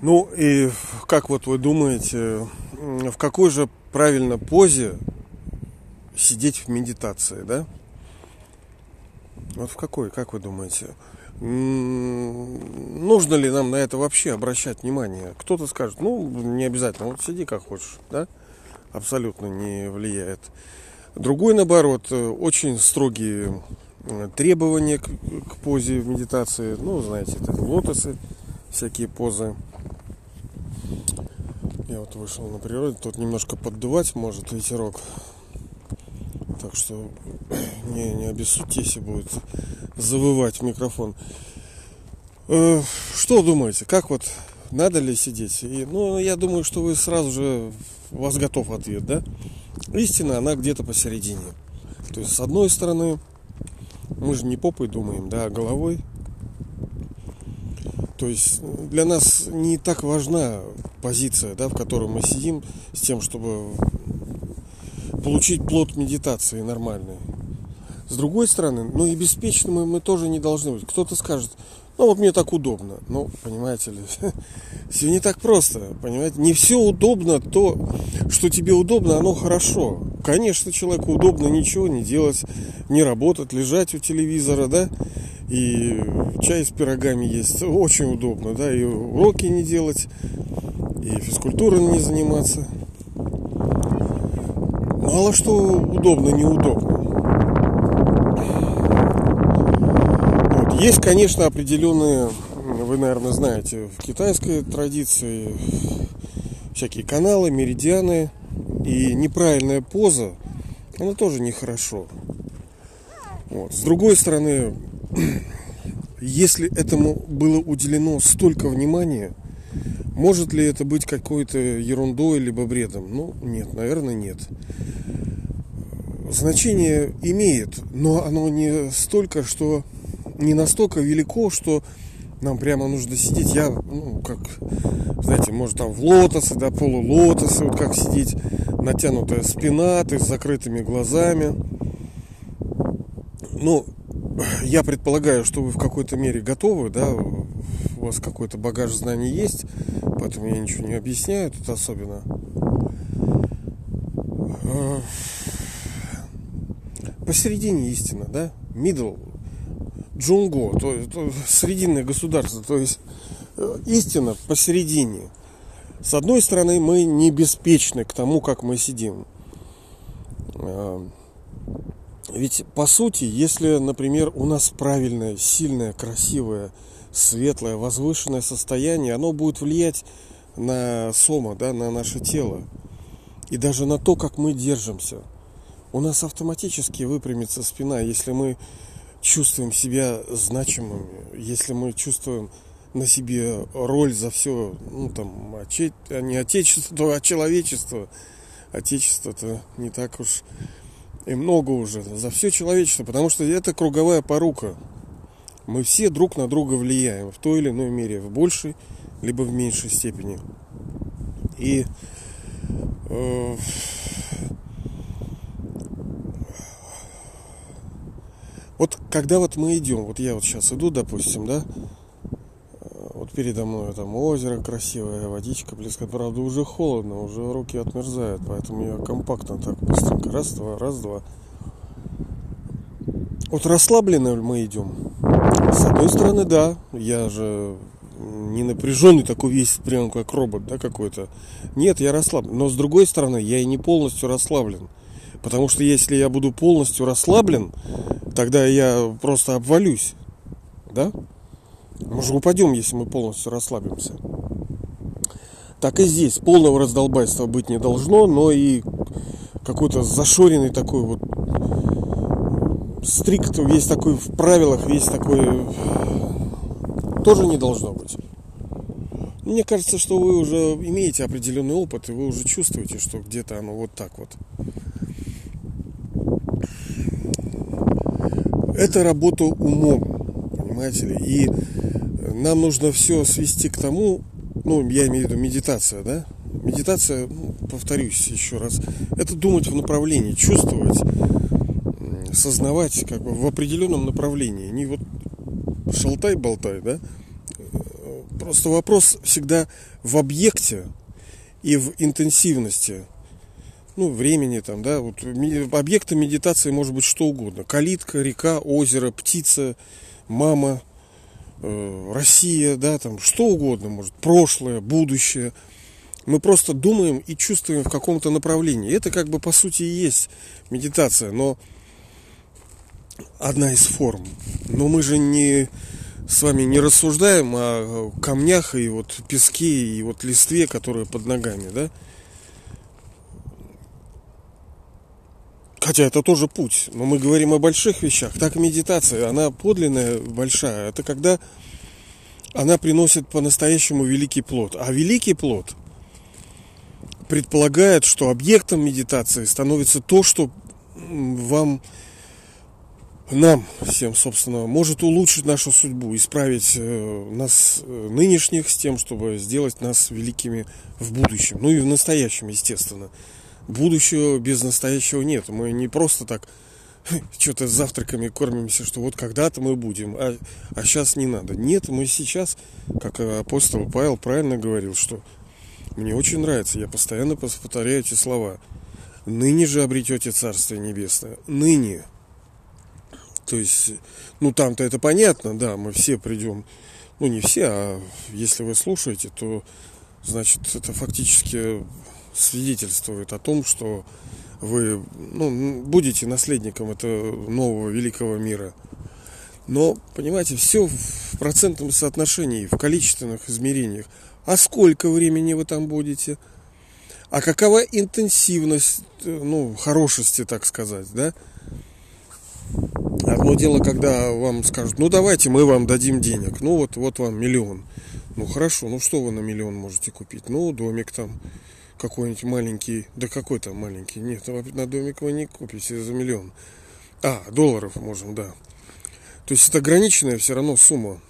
Ну и как вот вы думаете, в какой же правильно позе сидеть в медитации, да? Вот в какой, как вы думаете? Нужно ли нам на это вообще обращать внимание? Кто-то скажет, ну, не обязательно, вот сиди как хочешь, да? Абсолютно не влияет. Другой, наоборот, очень строгие требования к, к позе в медитации. Ну, знаете, это лотосы, всякие позы. Я вот вышел на природу, тут немножко поддувать может ветерок. Так что не, не обессудьте, если будет завывать микрофон. Э, что думаете, как вот надо ли сидеть? И, ну, я думаю, что вы сразу же, у вас готов ответ, да? Истина, она где-то посередине. То есть, с одной стороны, мы же не попой думаем, да, а головой. То есть для нас не так важна позиция, да, в которой мы сидим, с тем, чтобы получить плод медитации нормальный. С другой стороны, ну и беспечными мы тоже не должны быть. Кто-то скажет, ну вот мне так удобно. Ну, понимаете ли, все не так просто. Понимаете, не все удобно, то, что тебе удобно, оно хорошо. Конечно, человеку удобно ничего не делать, не работать, лежать у телевизора, да, и чай с пирогами есть. Очень удобно, да, и уроки не делать, и физкультурой не заниматься. Мало что удобно, неудобно. Есть, конечно, определенные, вы, наверное, знаете, в китайской традиции всякие каналы, меридианы и неправильная поза, она тоже нехорошо. Вот. С другой стороны, если этому было уделено столько внимания, может ли это быть какой-то ерундой либо бредом? Ну, нет, наверное, нет. Значение имеет, но оно не столько, что не настолько велико, что нам прямо нужно сидеть. Я, ну, как, знаете, может там в лотосы, да, полулотосы, вот как сидеть, натянутая спина, ты с закрытыми глазами. Ну, я предполагаю, что вы в какой-то мере готовы, да, у вас какой-то багаж знаний есть, поэтому я ничего не объясняю тут особенно. А, посередине истина, да, middle, Джунго, то, то срединное государство, то есть э, истина посередине. С одной стороны, мы не беспечны к тому, как мы сидим. А, ведь, по сути, если, например, у нас правильное, сильное, красивое, светлое, возвышенное состояние, оно будет влиять на сома, да, на наше тело. И даже на то, как мы держимся. У нас автоматически выпрямится спина, если мы чувствуем себя значимыми, если мы чувствуем на себе роль за все, ну там, отче... не отечество, а человечество. Отечество-то не так уж и много уже за все человечество, потому что это круговая порука. Мы все друг на друга влияем в той или иной мере, в большей либо в меньшей степени. И э, Вот когда вот мы идем, вот я вот сейчас иду, допустим, да, вот передо мной там озеро красивое, водичка близко, правда уже холодно, уже руки отмерзают, поэтому я компактно так быстренько, раз, два, раз, два. Вот расслабленно мы идем. С одной стороны, да, я же не напряженный такой весь, прям как робот, да, какой-то. Нет, я расслаблен. Но с другой стороны, я и не полностью расслаблен. Потому что если я буду полностью расслаблен, тогда я просто обвалюсь. Да? Мы же упадем, если мы полностью расслабимся. Так и здесь полного раздолбайства быть не должно, но и какой-то зашоренный такой вот стрикт весь такой в правилах, весь такой тоже не должно быть. Мне кажется, что вы уже имеете определенный опыт, и вы уже чувствуете, что где-то оно вот так вот. Это работа умом, понимаете ли. И нам нужно все свести к тому, ну, я имею в виду медитация, да? Медитация, ну, повторюсь еще раз, это думать в направлении, чувствовать, сознавать как бы в определенном направлении. Не вот шалтай-болтай, да? Просто вопрос всегда в объекте и в интенсивности ну, времени там, да, вот объектом медитации может быть что угодно. Калитка, река, озеро, птица, мама, э, Россия, да, там что угодно может, прошлое, будущее. Мы просто думаем и чувствуем в каком-то направлении. Это как бы по сути и есть медитация, но одна из форм. Но мы же не с вами не рассуждаем о камнях и вот песке и вот листве, которые под ногами, да? Хотя это тоже путь. Но мы говорим о больших вещах. Так медитация, она подлинная, большая. Это когда она приносит по-настоящему великий плод. А великий плод предполагает, что объектом медитации становится то, что вам, нам всем, собственно, может улучшить нашу судьбу, исправить э, нас э, нынешних с тем, чтобы сделать нас великими в будущем. Ну и в настоящем, естественно будущего без настоящего нет. Мы не просто так что-то с завтраками кормимся, что вот когда-то мы будем, а, а сейчас не надо. Нет, мы сейчас, как апостол Павел правильно говорил, что мне очень нравится, я постоянно повторяю эти слова. Ныне же обретете Царствие Небесное. Ныне. То есть, ну там-то это понятно, да, мы все придем, ну не все, а если вы слушаете, то значит это фактически свидетельствует о том, что вы ну, будете наследником этого нового великого мира. Но, понимаете, все в процентном соотношении, в количественных измерениях. А сколько времени вы там будете? А какова интенсивность, ну, хорошести, так сказать, да? Одно дело, когда вам скажут, ну давайте мы вам дадим денег, ну вот, вот вам миллион. Ну хорошо, ну что вы на миллион можете купить? Ну, домик там, какой-нибудь маленький, да какой там маленький, нет, на домик вы не купите за миллион. А, долларов можем, да. То есть это ограниченная все равно сумма.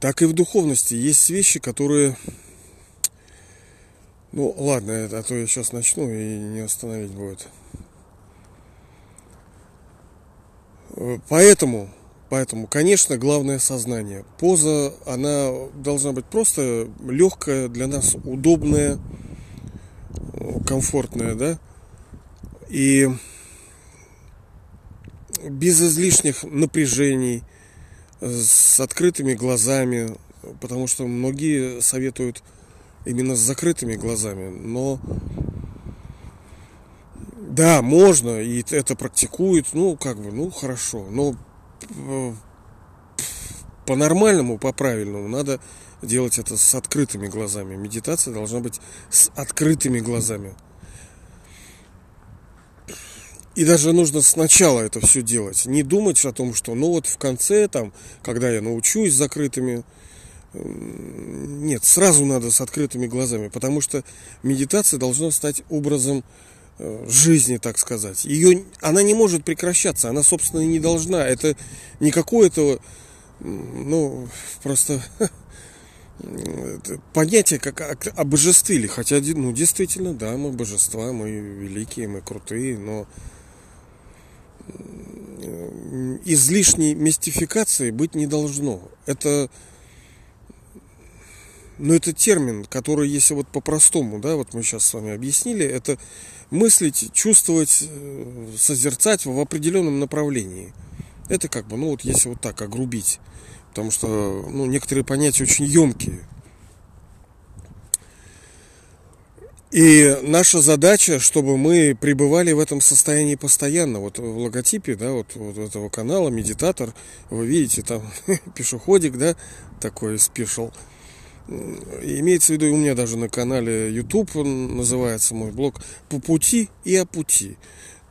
Так и в духовности есть вещи, которые... Ну, ладно, а то я сейчас начну и не остановить будет. Э, поэтому Поэтому, конечно, главное сознание. Поза, она должна быть просто легкая, для нас удобная, комфортная, да? И без излишних напряжений, с открытыми глазами, потому что многие советуют именно с закрытыми глазами, но да, можно, и это практикуют, ну, как бы, ну, хорошо, но по-нормальному, по-правильному надо делать это с открытыми глазами. Медитация должна быть с открытыми глазами. И даже нужно сначала это все делать. Не думать о том, что ну вот в конце, там, когда я научусь закрытыми, нет, сразу надо с открытыми глазами, потому что медитация должна стать образом жизни, так сказать. Ее, она не может прекращаться, она, собственно, и не должна. Это не какое-то, ну, просто понятие, как обожествили. Хотя, ну, действительно, да, мы божества, мы великие, мы крутые, но излишней мистификации быть не должно. Это но это термин, который, если вот по-простому, да, вот мы сейчас с вами объяснили, это мыслить, чувствовать, э, созерцать в определенном направлении. Это как бы, ну вот если вот так огрубить. Потому что ну, некоторые понятия очень емкие. И наша задача, чтобы мы пребывали в этом состоянии постоянно. Вот в логотипе, да, вот, вот этого канала, медитатор, вы видите, там пешеходик, да, такой спешл. Имеется в виду, у меня даже на канале YouTube называется мой блог «По пути и о пути».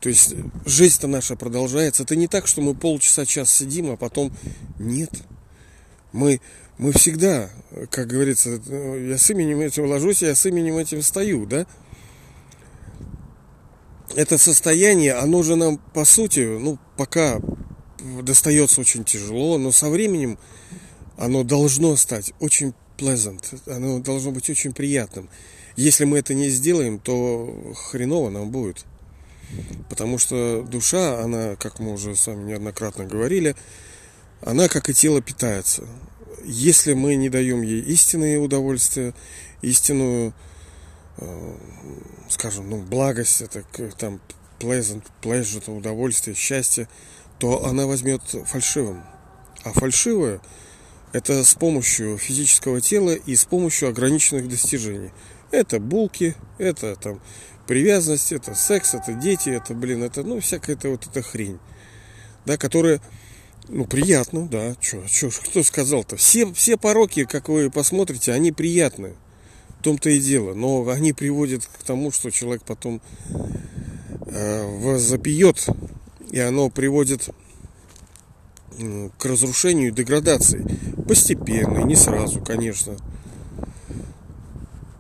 То есть жизнь-то наша продолжается. Это не так, что мы полчаса, час сидим, а потом нет. Мы, мы всегда, как говорится, я с именем этим ложусь, я с именем этим стою, да? Это состояние, оно же нам, по сути, ну, пока достается очень тяжело, но со временем оно должно стать очень pleasant. Оно должно быть очень приятным. Если мы это не сделаем, то хреново нам будет. Потому что душа, она, как мы уже с вами неоднократно говорили, она, как и тело, питается. если мы не даем ей истинные удовольствия, истинную, э, скажем, ну, благость, это там pleasant, pleasure, удовольствие, счастье, то она возьмет фальшивым. А фальшивое это с помощью физического тела и с помощью ограниченных достижений. Это булки, это там привязанность, это секс, это дети, это, блин, это, ну, всякая это вот эта хрень, да, которая, ну, приятно, да, чё, чё, кто сказал-то? Все, все пороки, как вы посмотрите, они приятны, в том-то и дело, но они приводят к тому, что человек потом э, запьет, и оно приводит к разрушению и деградации. Постепенно, не сразу, конечно.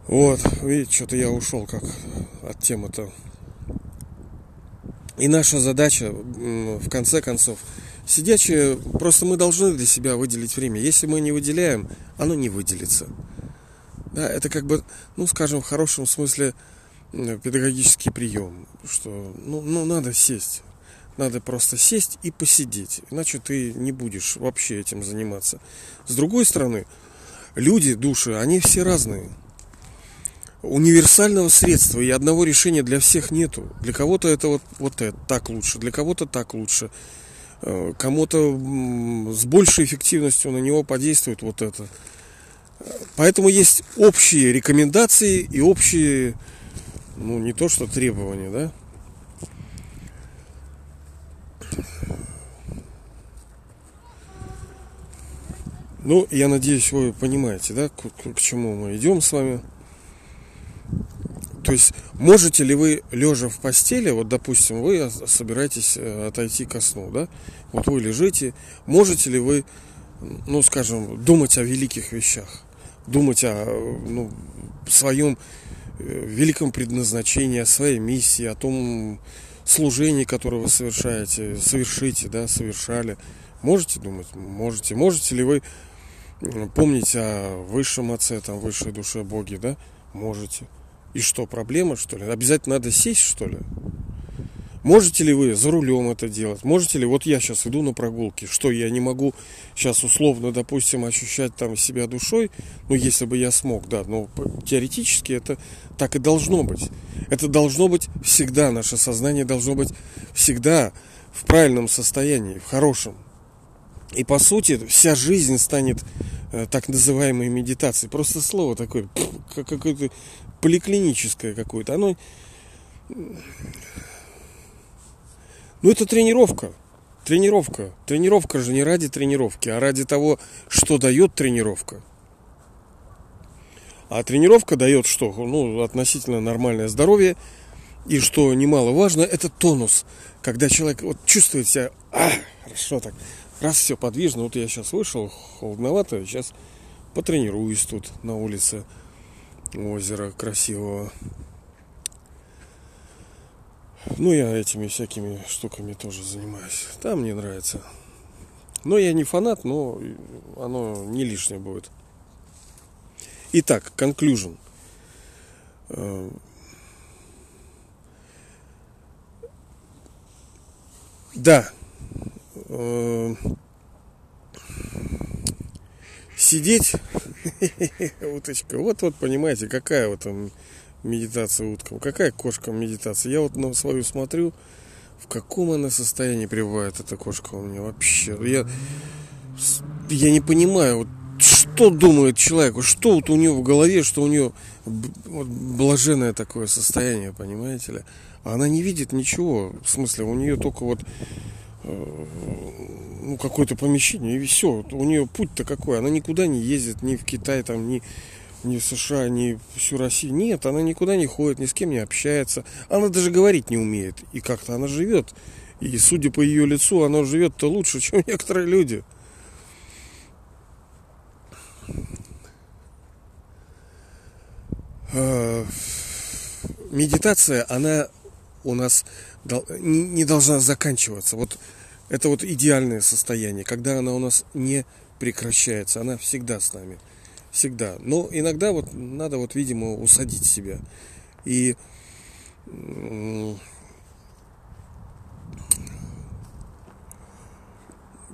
Вот, видите, что-то я ушел как от темы-то. И наша задача, в конце концов, сидячие, просто мы должны для себя выделить время. Если мы не выделяем, оно не выделится. Да, это как бы, ну, скажем, в хорошем смысле педагогический прием, что, ну, ну надо сесть, надо просто сесть и посидеть, иначе ты не будешь вообще этим заниматься. С другой стороны, люди, души, они все разные. Универсального средства и одного решения для всех нету. Для кого-то это вот, вот это так лучше, для кого-то так лучше. Э, кому-то с большей эффективностью на него подействует вот это. Поэтому есть общие рекомендации и общие, ну не то что требования, да, Ну, я надеюсь, вы понимаете, да, к, к, чему мы идем с вами. То есть, можете ли вы, лежа в постели, вот, допустим, вы собираетесь э, отойти ко сну, да, вот вы лежите, можете ли вы, ну, скажем, думать о великих вещах, думать о, ну, своем э, великом предназначении, о своей миссии, о том служении, которое вы совершаете, совершите, да, совершали. Можете думать? Можете. Можете ли вы помнить о высшем отце, там, высшей душе Боге, да? Можете. И что, проблема, что ли? Обязательно надо сесть, что ли? Можете ли вы за рулем это делать? Можете ли, вот я сейчас иду на прогулки, что я не могу сейчас условно, допустим, ощущать там себя душой, ну, если бы я смог, да, но теоретически это так и должно быть. Это должно быть всегда, наше сознание должно быть всегда в правильном состоянии, в хорошем. И по сути вся жизнь станет э, так называемой медитацией. Просто слово такое, какое-то поликлиническое какое-то. Оно... Ну это тренировка. Тренировка. Тренировка же не ради тренировки, а ради того, что дает тренировка. А тренировка дает что? Ну, относительно нормальное здоровье. И что немаловажно, это тонус. Когда человек вот чувствует себя, а, хорошо так, раз все подвижно, вот я сейчас вышел, холодновато, сейчас потренируюсь тут на улице озера красивого. Ну, я этими всякими штуками тоже занимаюсь. Там мне нравится. Но я не фанат, но оно не лишнее будет. Итак, conclusion. Э, да, э, сидеть, уточка, вот вот понимаете, какая вот там медитация уткам, какая кошка медитация. Я вот на свою смотрю, в каком она состоянии пребывает эта кошка у меня вообще. Я, я не понимаю, вот что думает человек, что вот у него в голове, что у нее вот, блаженное такое состояние, понимаете ли. А она не видит ничего, в смысле, у нее только вот Э, ну, какое-то помещение, и все. У нее путь-то какой? Она никуда не ездит, ни в Китай, там, ни, ни в США, ни всю Россию. Нет, она никуда не ходит, ни с кем не общается. Она даже говорить не умеет. И как-то она живет. И судя по ее лицу, она живет-то лучше, чем некоторые люди. Э, медитация, она у нас не должна заканчиваться. Вот это вот идеальное состояние, когда она у нас не прекращается, она всегда с нами, всегда. Но иногда вот надо вот, видимо, усадить себя и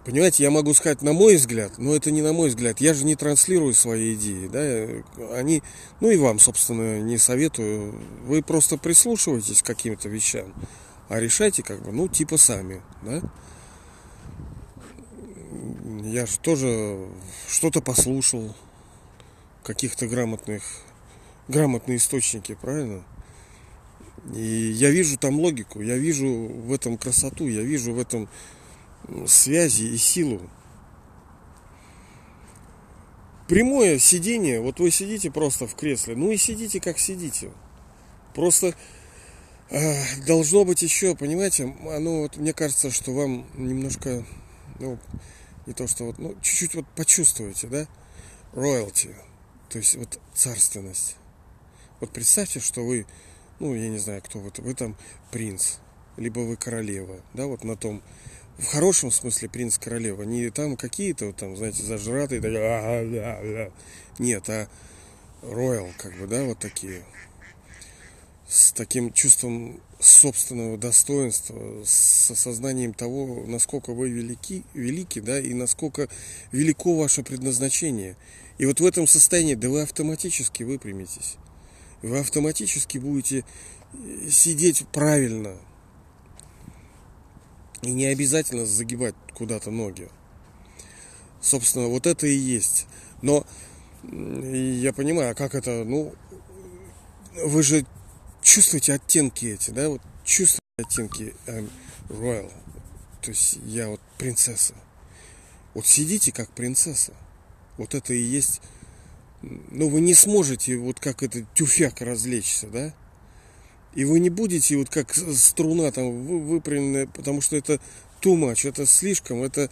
Понимаете, я могу сказать на мой взгляд, но это не на мой взгляд. Я же не транслирую свои идеи, да. Они, ну и вам, собственно, не советую. Вы просто прислушивайтесь к каким-то вещам, а решайте как бы, ну, типа сами, да. Я же тоже что-то послушал, каких-то грамотных, грамотные источники, правильно? И я вижу там логику, я вижу в этом красоту, я вижу в этом связи и силу. Прямое сидение, вот вы сидите просто в кресле, ну и сидите как сидите. Просто э, должно быть еще, понимаете, оно вот мне кажется, что вам немножко, ну, не то что вот, ну, чуть-чуть вот почувствуете, да, royalty, то есть вот царственность. Вот представьте, что вы, ну, я не знаю, кто вы, вы там принц, либо вы королева, да, вот на том в хорошем смысле принц королева. Не там какие-то, вот, там, знаете, зажратые. Так, а, а, а, Нет, а роял, как бы, да, вот такие. С таким чувством собственного достоинства, с осознанием того, насколько вы велики, велики, да, и насколько велико ваше предназначение. И вот в этом состоянии, да вы автоматически выпрямитесь. Вы автоматически будете сидеть правильно, и не обязательно загибать куда-то ноги. Собственно, вот это и есть. Но я понимаю, а как это, ну, вы же чувствуете оттенки эти, да, вот чувствуете оттенки I'm royal. То есть я вот принцесса. Вот сидите как принцесса. Вот это и есть. Ну, вы не сможете вот как этот тюфяк развлечься, да? И вы не будете вот как струна там выпрямленная, потому что это too much, это слишком, это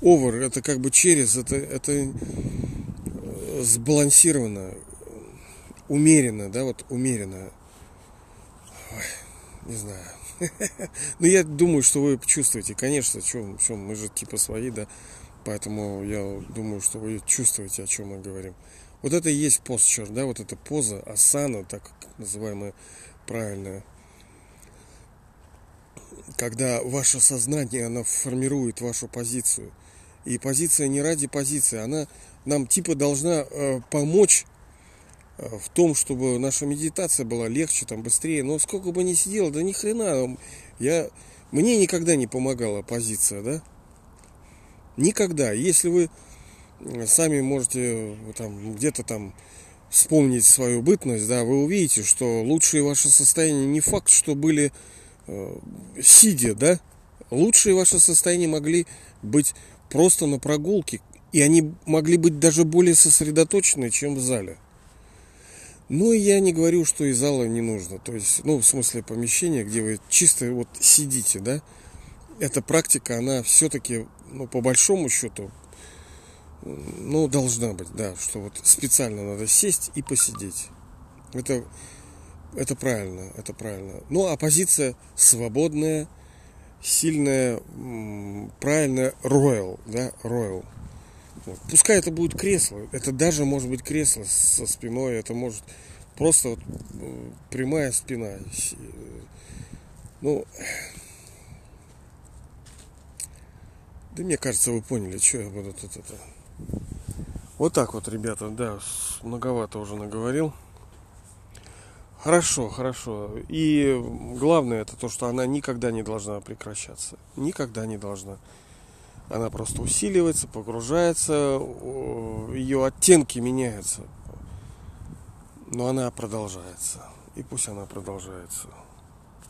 over, это как бы через, это, это э, сбалансировано, умеренно, да, вот умеренно. Ой, не знаю. Но я думаю, что вы чувствуете, конечно, чем, чем мы же типа свои, да, поэтому я думаю, что вы чувствуете, о чем мы говорим. Вот это и есть постчер, да, вот эта поза, асана, так называемая, правильное. Когда ваше сознание, оно формирует вашу позицию. И позиция не ради позиции, она нам типа должна э, помочь э, в том, чтобы наша медитация была легче, там, быстрее. Но сколько бы ни сидел, да ни хрена. Я, мне никогда не помогала позиция, да? Никогда. Если вы сами можете там где-то там вспомнить свою бытность, да, вы увидите, что лучшие ваши состояния не факт, что были э, сидя, да, лучшие ваши состояния могли быть просто на прогулке, и они могли быть даже более сосредоточены, чем в зале. Ну и я не говорю, что и зала не нужно. То есть, ну, в смысле помещения, где вы чисто вот сидите, да. Эта практика, она все-таки, ну, по большому счету, ну, должна быть, да, что вот специально надо сесть и посидеть. Это, это правильно, это правильно. Ну, а позиция свободная, сильная, правильная, royal, да, royal. Вот. Пускай это будет кресло, это даже может быть кресло со спиной, это может просто вот прямая спина. Ну, да мне кажется, вы поняли, что я буду тут это вот так вот, ребята, да, многовато уже наговорил. Хорошо, хорошо. И главное это то, что она никогда не должна прекращаться. Никогда не должна. Она просто усиливается, погружается, ее оттенки меняются. Но она продолжается. И пусть она продолжается.